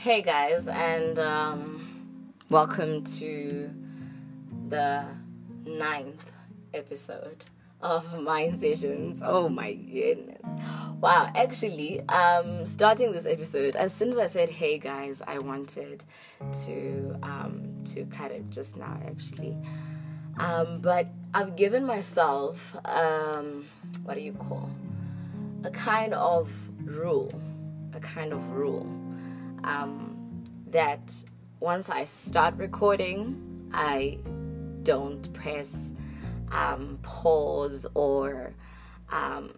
Hey guys, and um, welcome to the ninth episode of Mind Sessions. Oh my goodness. Wow, actually, um, starting this episode, as soon as I said, hey guys, I wanted to um, to cut it just now actually. Um, but I've given myself um, what do you call a kind of rule, a kind of rule um, that once I start recording, I don't press um, pause or um,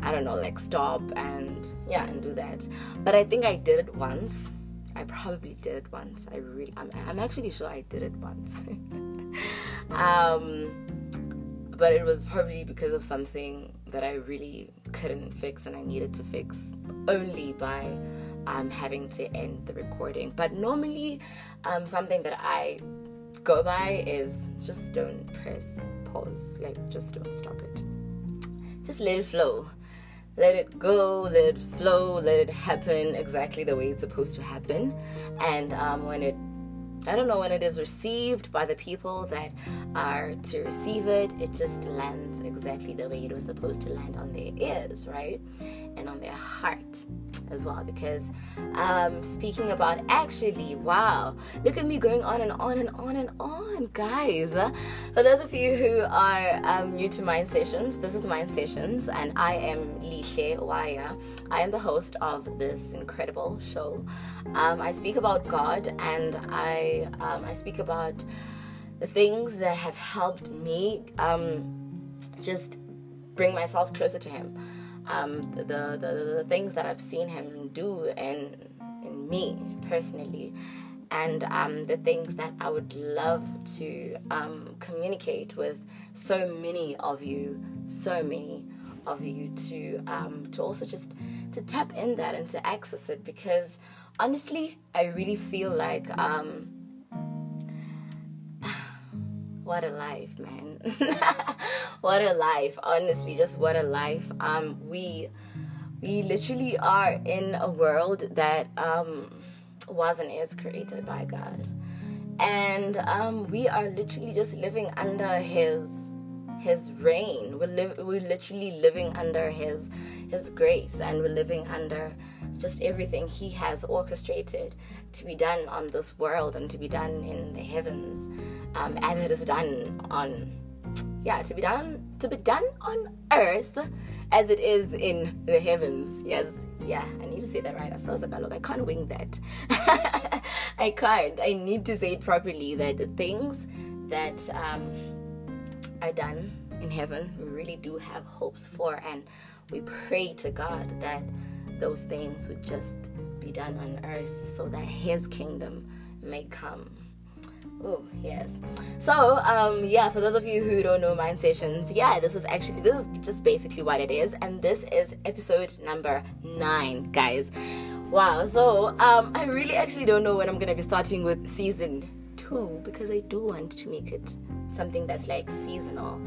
I don't know, like stop and yeah, and do that. But I think I did it once. I probably did it once. I really, I'm, I'm actually sure I did it once. um, but it was probably because of something that I really couldn't fix and I needed to fix only by um, having to end the recording. But normally, um, something that I go by is just don't press pause, like just don't stop it. Just let it flow. Let it go, let it flow, let it happen exactly the way it's supposed to happen. And um, when it I don't know when it is received by the people that are to receive it, it just lands exactly the way it was supposed to land on their ears, right? And on their heart as well. Because um, speaking about actually, wow, look at me going on and on and on and on, guys. For those of you who are um, new to Mind Sessions, this is Mind Sessions, and I am Lihle Waya. I am the host of this incredible show. Um, I speak about God and I um, I speak about the things that have helped me um, just bring myself closer to Him. Um, the, the, the things that I've seen Him do in, in me personally, and um, the things that I would love to um, communicate with so many of you, so many of you to um, to also just to tap in that and to access it because honestly, I really feel like um, what a life, man. what a life. Honestly, just what a life. Um, we we literally are in a world that um was and is created by God. And um, we are literally just living under his his reign. We're, li- we're literally living under his his grace and we're living under just everything he has orchestrated to be done on this world and to be done in the heavens um, as it is done on yeah to be done to be done on earth as it is in the heavens. Yes yeah i need to say that right. I saw like look i can't wing that. I can't. I need to say it properly that the things that um, are done in heaven we really do have hopes for and we pray to god that those things would just be done on earth so that his kingdom may come. Oh, yes. So, um, yeah, for those of you who don't know Mind Sessions, yeah, this is actually, this is just basically what it is. And this is episode number nine, guys. Wow. So, um, I really actually don't know when I'm going to be starting with season two because I do want to make it something that's like seasonal.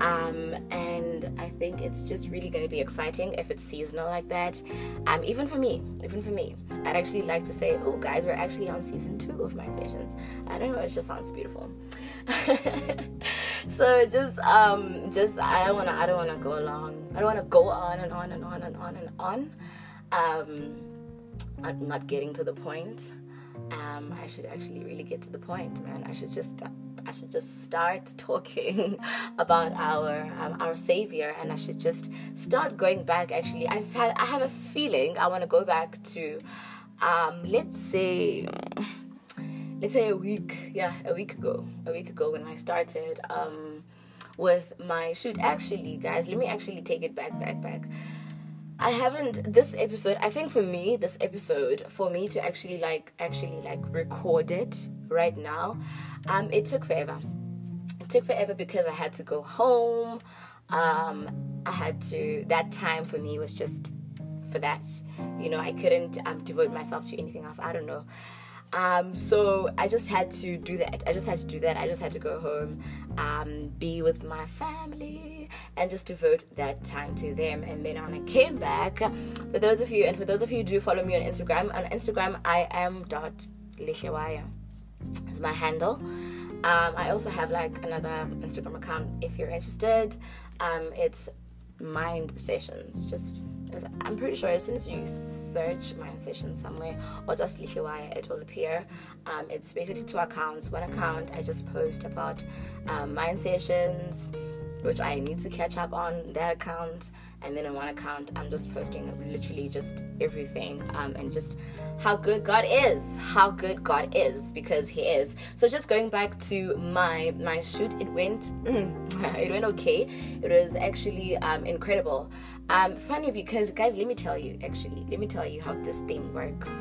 Um, and I think it's just really going to be exciting if it's seasonal like that. Um, even for me, even for me, I'd actually like to say, oh, guys, we're actually on season two of my Sessions. I don't know, it just sounds beautiful. so just, um, just I don't wanna, I don't wanna go along. I don't wanna go on and on and on and on and on. Um, I'm not getting to the point. Um, I should actually really get to the point, man. I should just I should just start talking about our um, our Savior, and I should just start going back. Actually, I've had I have a feeling I want to go back to, um, let's say, let's say a week, yeah, a week ago, a week ago when I started um, with my shoot. Actually, guys, let me actually take it back, back, back. I haven't this episode. I think for me, this episode, for me to actually like actually like record it right now, um, it took forever. It took forever because I had to go home. Um, I had to. That time for me was just for that. You know, I couldn't um, devote myself to anything else. I don't know. Um, so I just had to do that. I just had to do that. I just had to go home, um, be with my family, and just devote that time to them. And then when I came back, for those of you and for those of you who do follow me on Instagram, on Instagram I am dot lihlewaya is my handle. Um, I also have like another Instagram account if you're interested. Um, it's Mind Sessions. Just I'm pretty sure as soon as you search Mind Sessions somewhere or just Lihlewaya, it will appear. Um, it's basically two accounts. One account I just post about um, Mind Sessions, which I need to catch up on that account and then on one account i'm just posting literally just everything um, and just how good god is how good god is because he is so just going back to my my shoot it went it went okay it was actually um, incredible um, funny because guys let me tell you actually let me tell you how this thing works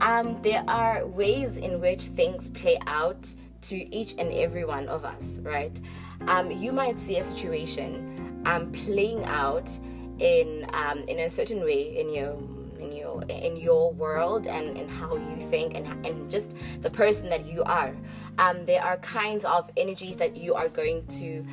um, there are ways in which things play out to each and every one of us right um, you might see a situation um, playing out in um, in a certain way in your in your in your world and in how you think and and just the person that you are. Um, there are kinds of energies that you are going to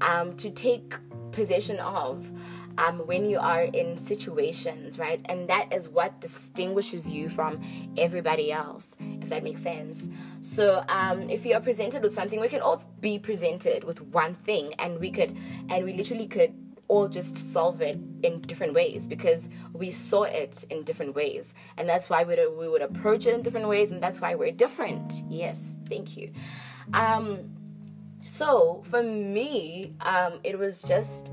um, to take possession of. Um, when you are in situations, right? And that is what distinguishes you from everybody else, if that makes sense. So, um, if you are presented with something, we can all be presented with one thing, and we could, and we literally could all just solve it in different ways because we saw it in different ways and that's why we we would approach it in different ways and that's why we're different yes thank you um, so for me um, it was just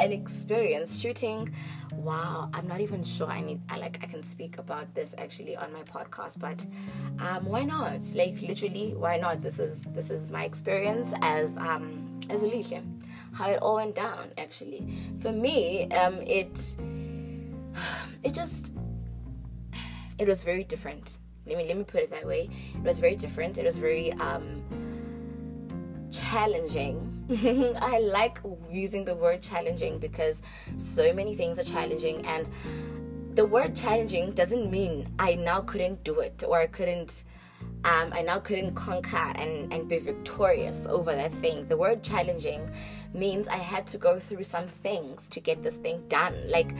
an experience shooting. Wow i'm not even sure i need i like i can speak about this actually on my podcast but um why not? Like literally why not? This is this is my experience as um as Ulihle how it all went down actually. For me um it it just it was very different. Let me let me put it that way. It was very different. It was very um challenging i like using the word challenging because so many things are challenging and the word challenging doesn't mean i now couldn't do it or i couldn't um, I now couldn't conquer and, and be victorious over that thing. The word challenging means I had to go through some things to get this thing done. Like,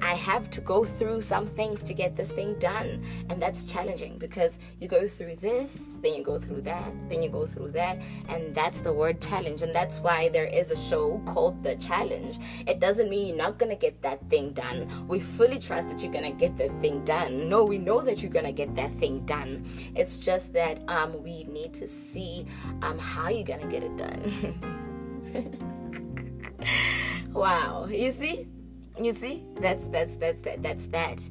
I have to go through some things to get this thing done. And that's challenging because you go through this, then you go through that, then you go through that. And that's the word challenge. And that's why there is a show called The Challenge. It doesn't mean you're not going to get that thing done. We fully trust that you're going to get that thing done. No, we know that you're going to get that thing done. It's just that um, we need to see um, how you're going to get it done. wow you see you see? That's that's that's that that's that.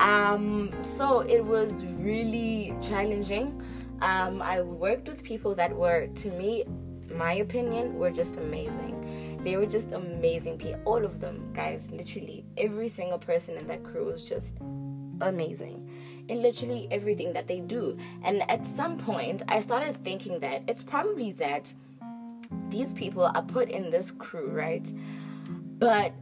Um so it was really challenging. Um i worked with people that were to me my opinion were just amazing. They were just amazing people all of them guys literally every single person in that crew was just amazing. In literally everything that they do. And at some point i started thinking that it's probably that these people are put in this crew, right? But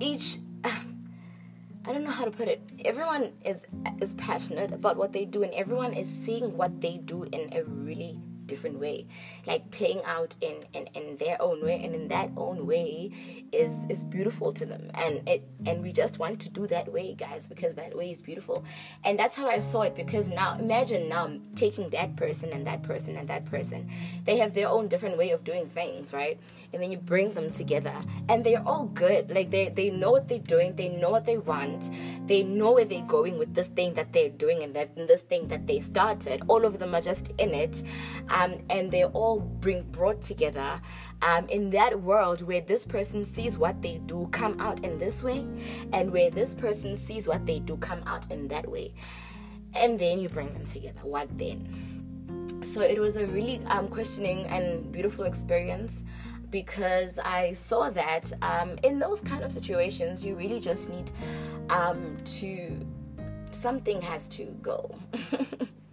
each I don't know how to put it. Everyone is is passionate about what they do and everyone is seeing what they do in a really different way like playing out in, in in their own way and in that own way is is beautiful to them. And it and we just want to do that way guys because that way is beautiful. And that's how i saw it because now imagine now taking that person and that person and that person. They have their own different way of doing things right? And then you bring them together and they're all good. Like they they know what they're doing they know what they want they know where they're going with this thing that they're doing and that and this thing that they started. All of them are just in it um, and they all bring brought together um, in that world where this person sees what they do come out in this way and where this person sees what they do come out in that way. And then you bring them together. What then? So it was a really um, questioning and beautiful experience because I saw that um, in those kind of situations, you really just need um, to, something has to go.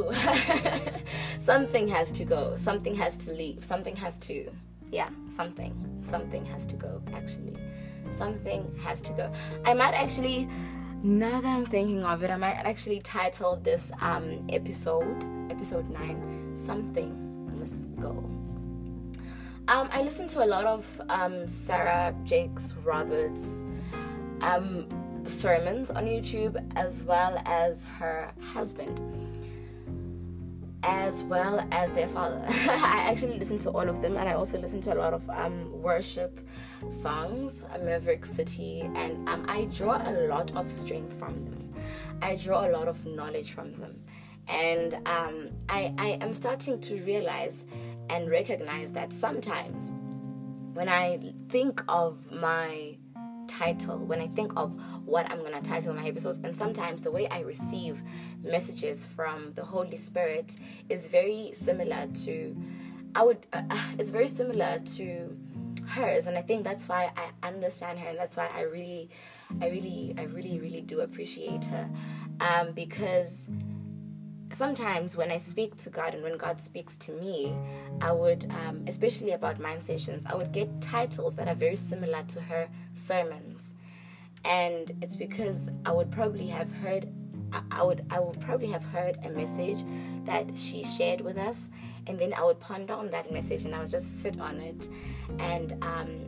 something has to go. Something has to leave. Something has to, yeah, something. Something has to go, actually. Something has to go. I might actually, now that I'm thinking of it, I might actually title this um, episode, episode 9, Something Must Go. Um, I listen to a lot of um, Sarah Jakes Roberts um, sermons on YouTube, as well as her husband, as well as their father. I actually listen to all of them, and I also listen to a lot of um, worship songs, Maverick City, and um, I draw a lot of strength from them. I draw a lot of knowledge from them and um, I, I am starting to realize and recognize that sometimes when I think of my title, when I think of what I'm going to title my episodes, and sometimes the way I receive messages from the Holy Spirit is very similar to, I would, uh, uh it's very similar to hers, and I think that's why I understand her, and that's why I really, I really, I really, really do appreciate her, um, because sometimes when I speak to God and when God speaks to me, I would, um, especially about mind sessions, I would get titles that are very similar to her sermons. And it's because I would probably have heard, I would, I would probably have heard a message that she shared with us, and then I would ponder on that message and I would just sit on it. And um,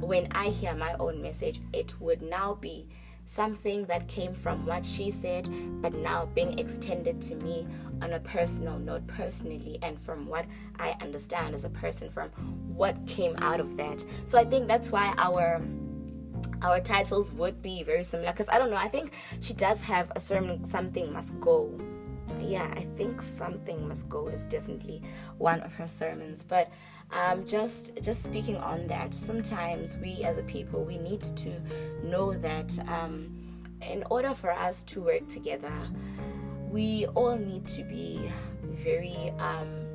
when I hear my own message, it would now be something that came from what she said, but now being extended to me on a personal note, personally, and from what I understand as a person, from what came out of that. So I think that's why our our titles would be very similar because I don't know. I think she does have a sermon, something must go. Yeah, I think something must go is definitely one of her sermons, but um, just just speaking on that sometimes we as a people we need to know that um, in order for us to work together we all need to be very um,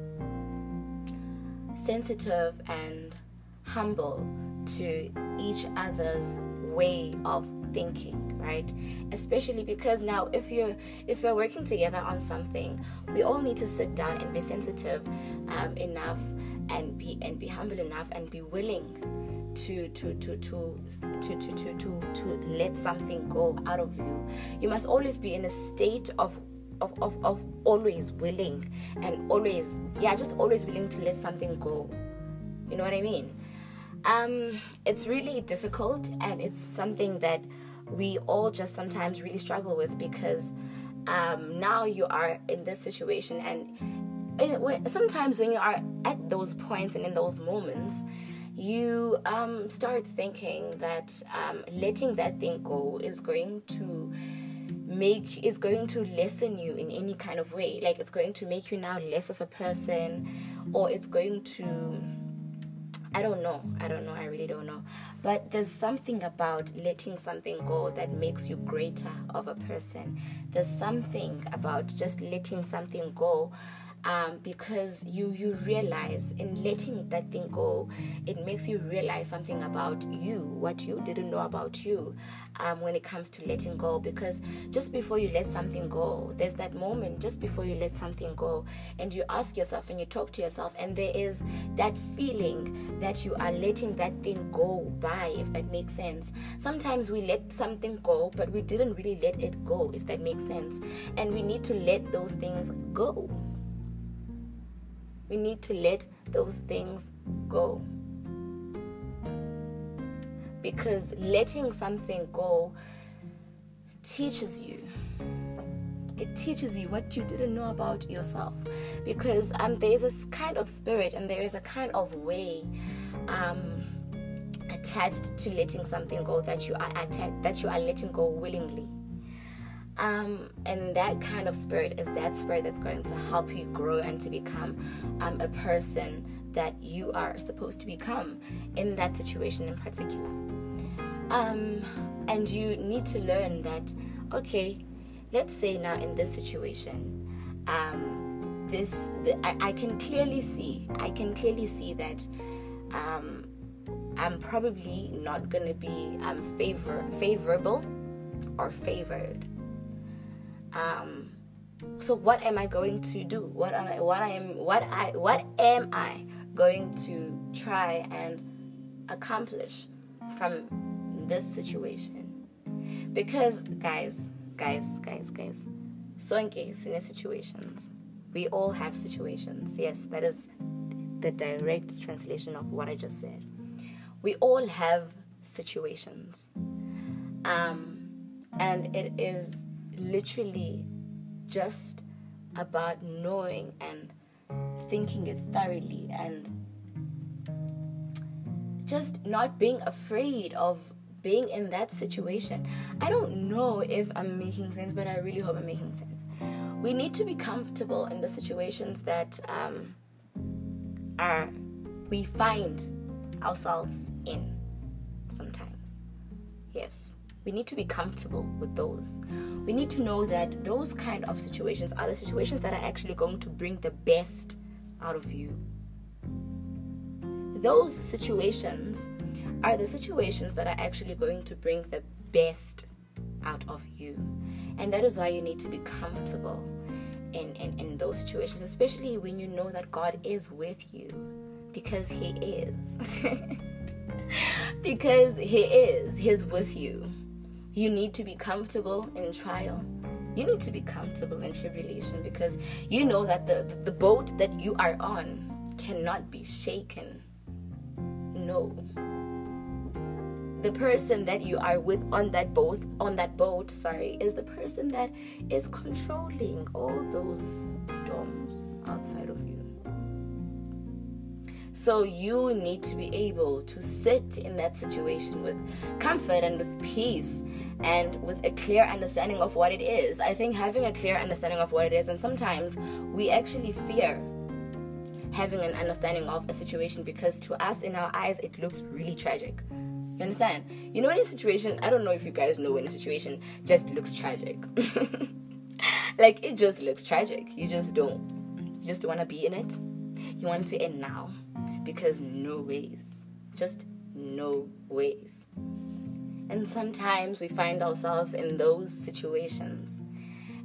sensitive and humble to each other's way of thinking right? Especially because now if you're if you're working together on something we all need to sit down and be sensitive um, enough and be and be humble enough and be willing to to to to to to to to, to let something go out of you. You must always be in a state of of, of, of always willing and always yeah just always willing to let something go. You know what i mean? Um it's really difficult and it's something that we all just sometimes really struggle with because um now you are in this situation and sometimes when you are at those points and in those moments, you um, start thinking that um, letting that thing go is going to make is going to lessen you in any kind of way like it's going to make you now less of a person or it's going to I don't know. I don't know. I really don't know. But there's something about letting something go that makes you greater of a person. There's something about just letting something go um, because you you realize in letting that thing go, it makes you realize something about you, what you didn't know about you, um, when it comes to letting go. Because just before you let something go, there's that moment just before you let something go, and you ask yourself and you talk to yourself, and there is that feeling that you are letting that thing go by, if that makes sense. Sometimes we let something go, but we didn't really let it go, if that makes sense, and we need to let those things go. We need to let those things go. Because letting something go teaches you. It teaches you what you didn't know about yourself. Because um, there is a kind of spirit and there is a kind of way um, attached to letting something go that you are attached, that you are letting go willingly. Um, and that kind of spirit is that spirit that's going to help you grow and to become um, a person that you are supposed to become in that situation in particular. Um, and you need to learn that, okay, let's say now in this situation, um, this I, I, can clearly see, I can clearly see that um, I'm probably not gonna be um, favor favorable or favored um, so what am I going to do? What am I? What I am? What I? What am I going to try and accomplish from this situation? Because guys, guys, guys, guys, so in case in situations, we all have situations. Yes, that is the direct translation of what I just said. We all have situations. Um, and it is literally just about knowing and thinking it thoroughly and just not being afraid of being in that situation. I don't know if I'm making sense, but I really hope I'm making sense. We need to be comfortable in the situations that um, are we find ourselves in sometimes. Yes. We need to be comfortable with those. We need to know that those kind of situations are the situations that are actually going to bring the best out of you. Those situations are the situations that are actually going to bring the best out of you. And that is why you need to be comfortable in, in, in those situations, especially when you know that God is with you because He is. because He is, He's with you. You need to be comfortable in trial. You need to be comfortable in tribulation because you know that the, the boat that you are on cannot be shaken. No the person that you are with on that boat on that boat sorry is the person that is controlling all those storms outside of you so you need to be able to sit in that situation with comfort and with peace and with a clear understanding of what it is. I think having a clear understanding of what it is, and sometimes we actually fear having an understanding of a situation because to us in our eyes it looks really tragic. You understand? You know, in a situation, I don't know if you guys know when a situation just looks tragic. like it just looks tragic. You just don't. You just want to be in it. You want to end now because no ways. Just no ways. And sometimes we find ourselves in those situations.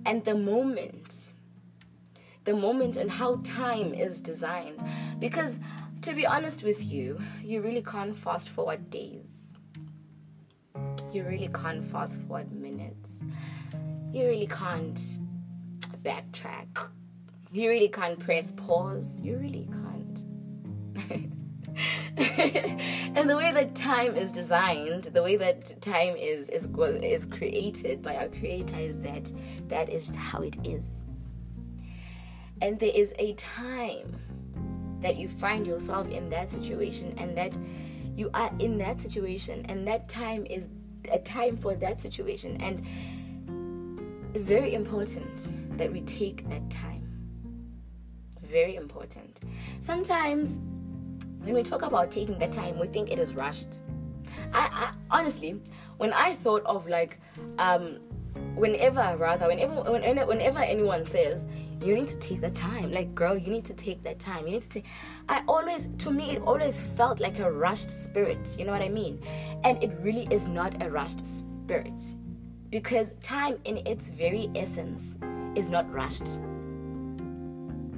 And the moment, the moment and how time is designed. Because to be honest with you, you really can't fast forward days you really can't fast forward minutes. You really can't backtrack. You really can't press pause. You really can't. and the way that time is designed, the way that time is is is created by our creator is that that is how it is. And there is a time that you find yourself in that situation and that you are in that situation and that time is a time for that situation. And very important that we take that time. Very important. Sometimes when we talk about taking the time we think it is rushed. I, I honestly when i thought of like um whenever rather whenever whenever anyone says you need to take the time like girl you need to take that time. You need to take i always to me it always felt like a rushed spirit. You know what i mean? And it really is not a rushed spirit. Because time in its very essence is not rushed.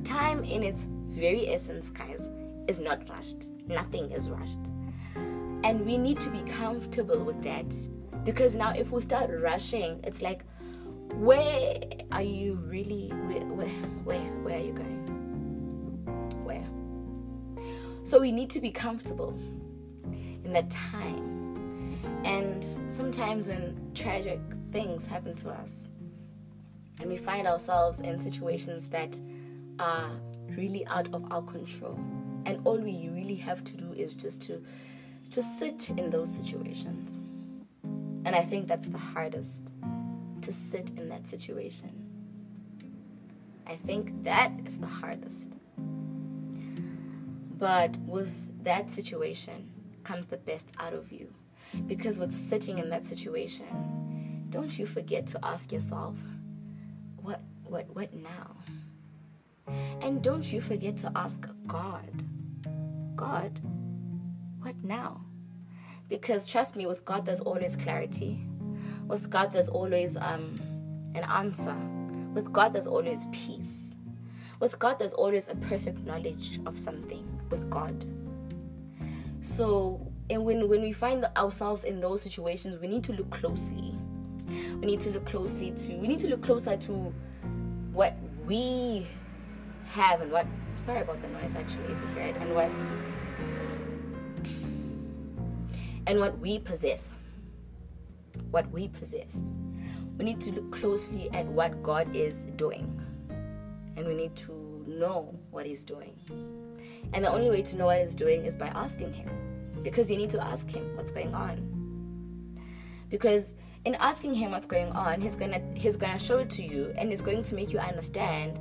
Time in its very essence guys is not rushed. Nothing is rushed. And we need to be comfortable with that. Because now if we start rushing it's like where are you really where where where, where are you going? Where? So we need to be comfortable in that time. And sometimes when tragic things happen to us and we find ourselves in situations that are really out of our control and all we really have to do is just to to sit in those situations and i think that's the hardest to sit in that situation. I think that is the hardest. But with that situation comes the best out of you. Because with sitting in that situation, don't you forget to ask yourself, what what what now? And don't you forget to ask God, God, what now? Because trust me, with God there's always clarity. With God, there's always um, an answer. With God, there's always peace. With God, there's always a perfect knowledge of something. With God. So, and when, when we find ourselves in those situations, we need to look closely. We need to look closely to, we need to look closer to what we have and what sorry about the noise actually if you hear it and what and what we possess. What we possess. We need to look closely at what god is doing and we need to know what he's doing. And the only way to know what he's doing is by asking him because you need to ask him what's going on. Because in asking him what's going on he's gonna he's gonna show it to you and he's going to make you understand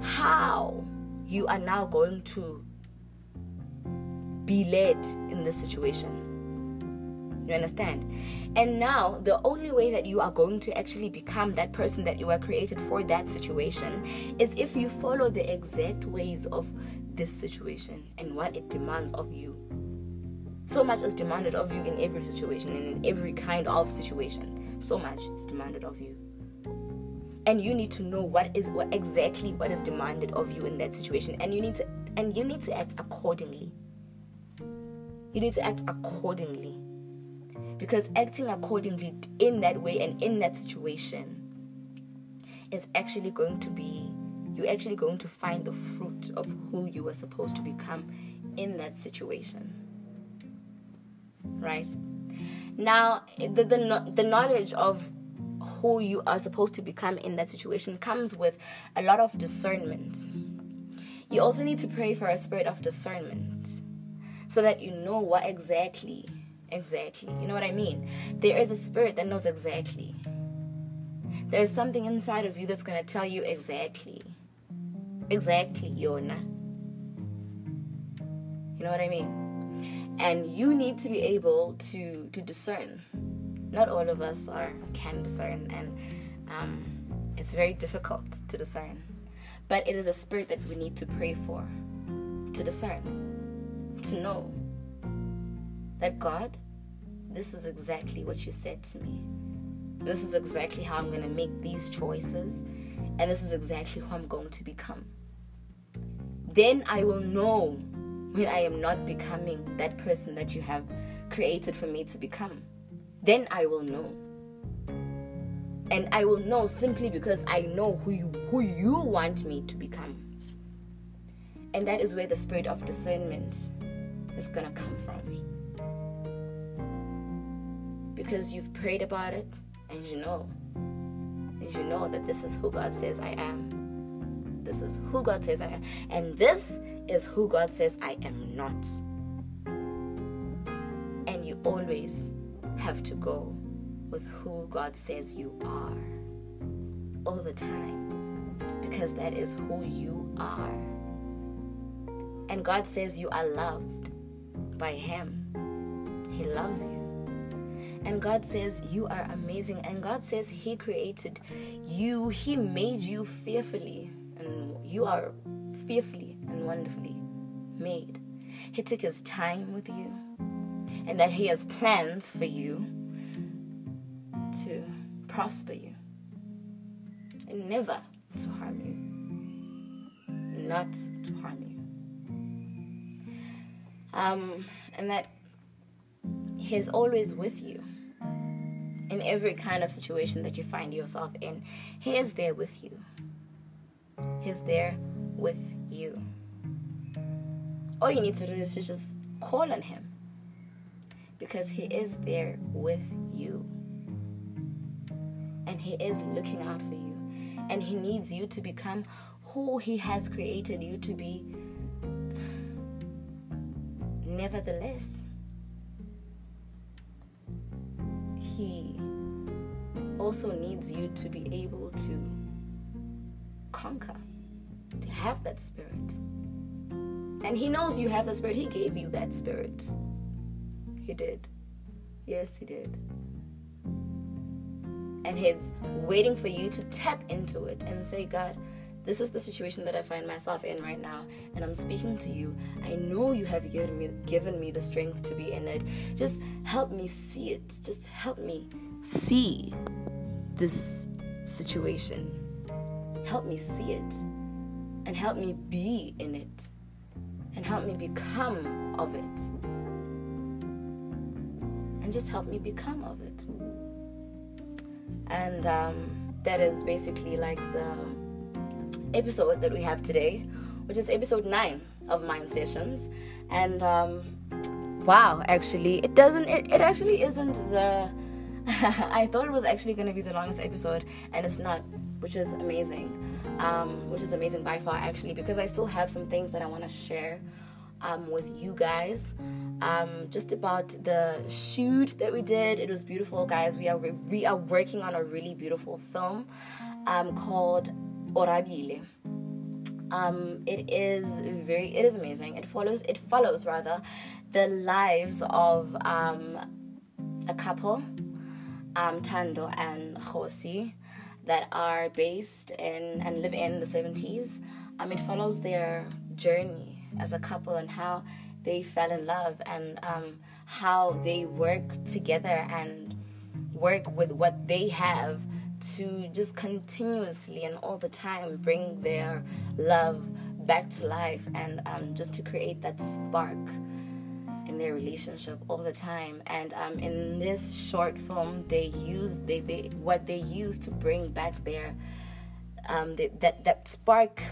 how you are now going to be led in this situation. You understand? And now, the only way that you are going to actually become that person that you were created for that situation is if you follow the exact ways of this situation and what it demands of you. So much is demanded of you in every situation and in every kind of situation. So much is demanded of you and you need to know what is what exactly what is demanded of you in that situation. And you need to and you need to act accordingly. You need to act accordingly. Because acting accordingly in that way and in that situation is actually going to be you're actually going to find the fruit of who you were supposed to become in that situation. Right? Now the the, the knowledge of who you are supposed to become in that situation comes with a lot of discernment. You also need to pray for a spirit of discernment so that you know what exactly, exactly, you know what I mean? There is a spirit that knows exactly. There is something inside of you that's going to tell you exactly, exactly, Yona. You know what I mean? And you need to be able to to discern not all of us are can discern, and um, it's very difficult to discern. But it is a spirit that we need to pray for, to discern, to know that God, this is exactly what you said to me. This is exactly how I'm going to make these choices, and this is exactly who I'm going to become. Then I will know when I am not becoming that person that you have created for me to become then I will know. And I will know simply because I know who you who you want me to become. And that is where the spirit of discernment is going to come from. Because you've prayed about it and you know. And you know that this is who God says I am. This is who God says I am. And this is who God says I am not. And you always have to go with who God says you are all the time because that is who you are. And God says you are loved by Him, He loves you. And God says you are amazing. And God says He created you, He made you fearfully, and you are fearfully and wonderfully made. He took His time with you and that He has plans for you to prosper you and never to harm you, not to harm you. Um, and that He's always with you in every kind of situation that you find yourself in. He is there with you. He's there with you. All you need to do is to just call on Him because He is there with you. And He is looking out for you. And He needs you to become who He has created you to be. Nevertheless, He also needs you to be able to conquer, to have that spirit. And He knows you have the spirit, He gave you that spirit. He did. Yes, He did. And He's waiting for you to tap into it and say, God, this is the situation that I find myself in right now, and I'm speaking to you. I know you have given me, given me the strength to be in it. Just help me see it. Just help me see this situation. Help me see it, and help me be in it, and help me become of it just help me become of it. And um, that is basically like the episode that we have today which is episode nine of Mind Sessions. And um, wow, actually, it doesn't. It, it actually isn't the. I thought it was actually going to be the longest episode, and it's not, which is amazing. Um, which is amazing by far, actually, because I still have some things that I want to share um, with you guys. Um, just about the shoot that we did. It was beautiful, guys. We are we are working on a really beautiful film um, called Orabile. Um, it is very it is amazing. It follows it follows rather the lives of um, a couple, um, Tando and Josi, that are based in and live in the 70s. Um, it follows their journey as a couple and how they fell in love and um, how they work together and work with what they have to just continuously and all the time bring their love back to life and um, just to create that spark in their relationship all the time. And um, in this short film they use they, they what they use to bring back their um, that that spark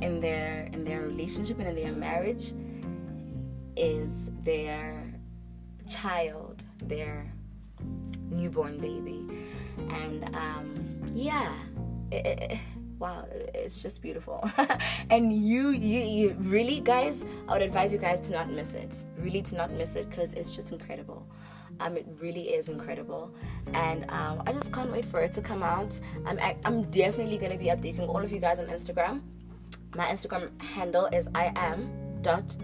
in their in their relationship and in their marriage is their child their newborn baby. And um, yeah it, it, wow it's just beautiful. And you, you you really guys i would advise you guys to not miss it. Really to not miss it because it's just incredible. Um, it really is incredible. And um, i just can't wait for it to come out. I'm, I'm definitely to be updating all of you guys on instagram my instagram handle is i am dot.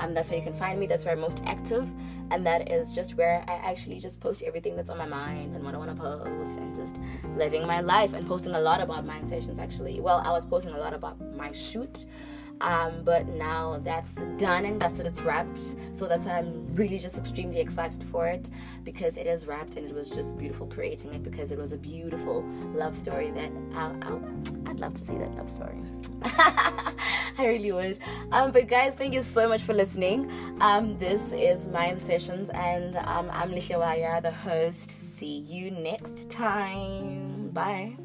Um, that's where you can find me. That's where I'm most active and that is just where I actually just post everything that's on my mind and what I want to post and just living my life and posting a lot about mind sessions actually. Well, I was posting a lot about my shoot. Um, but now that's done and dusted, it's wrapped. So that's why I'm really just extremely excited for it because it is wrapped and it was just beautiful creating it because it was a beautiful love story that I, I, I'd love to see that love story. I really would. Um, but guys, thank you so much for listening. Um, this is Mind Sessions, and um, I'm Lihlewaya, the host. See you next time. Bye.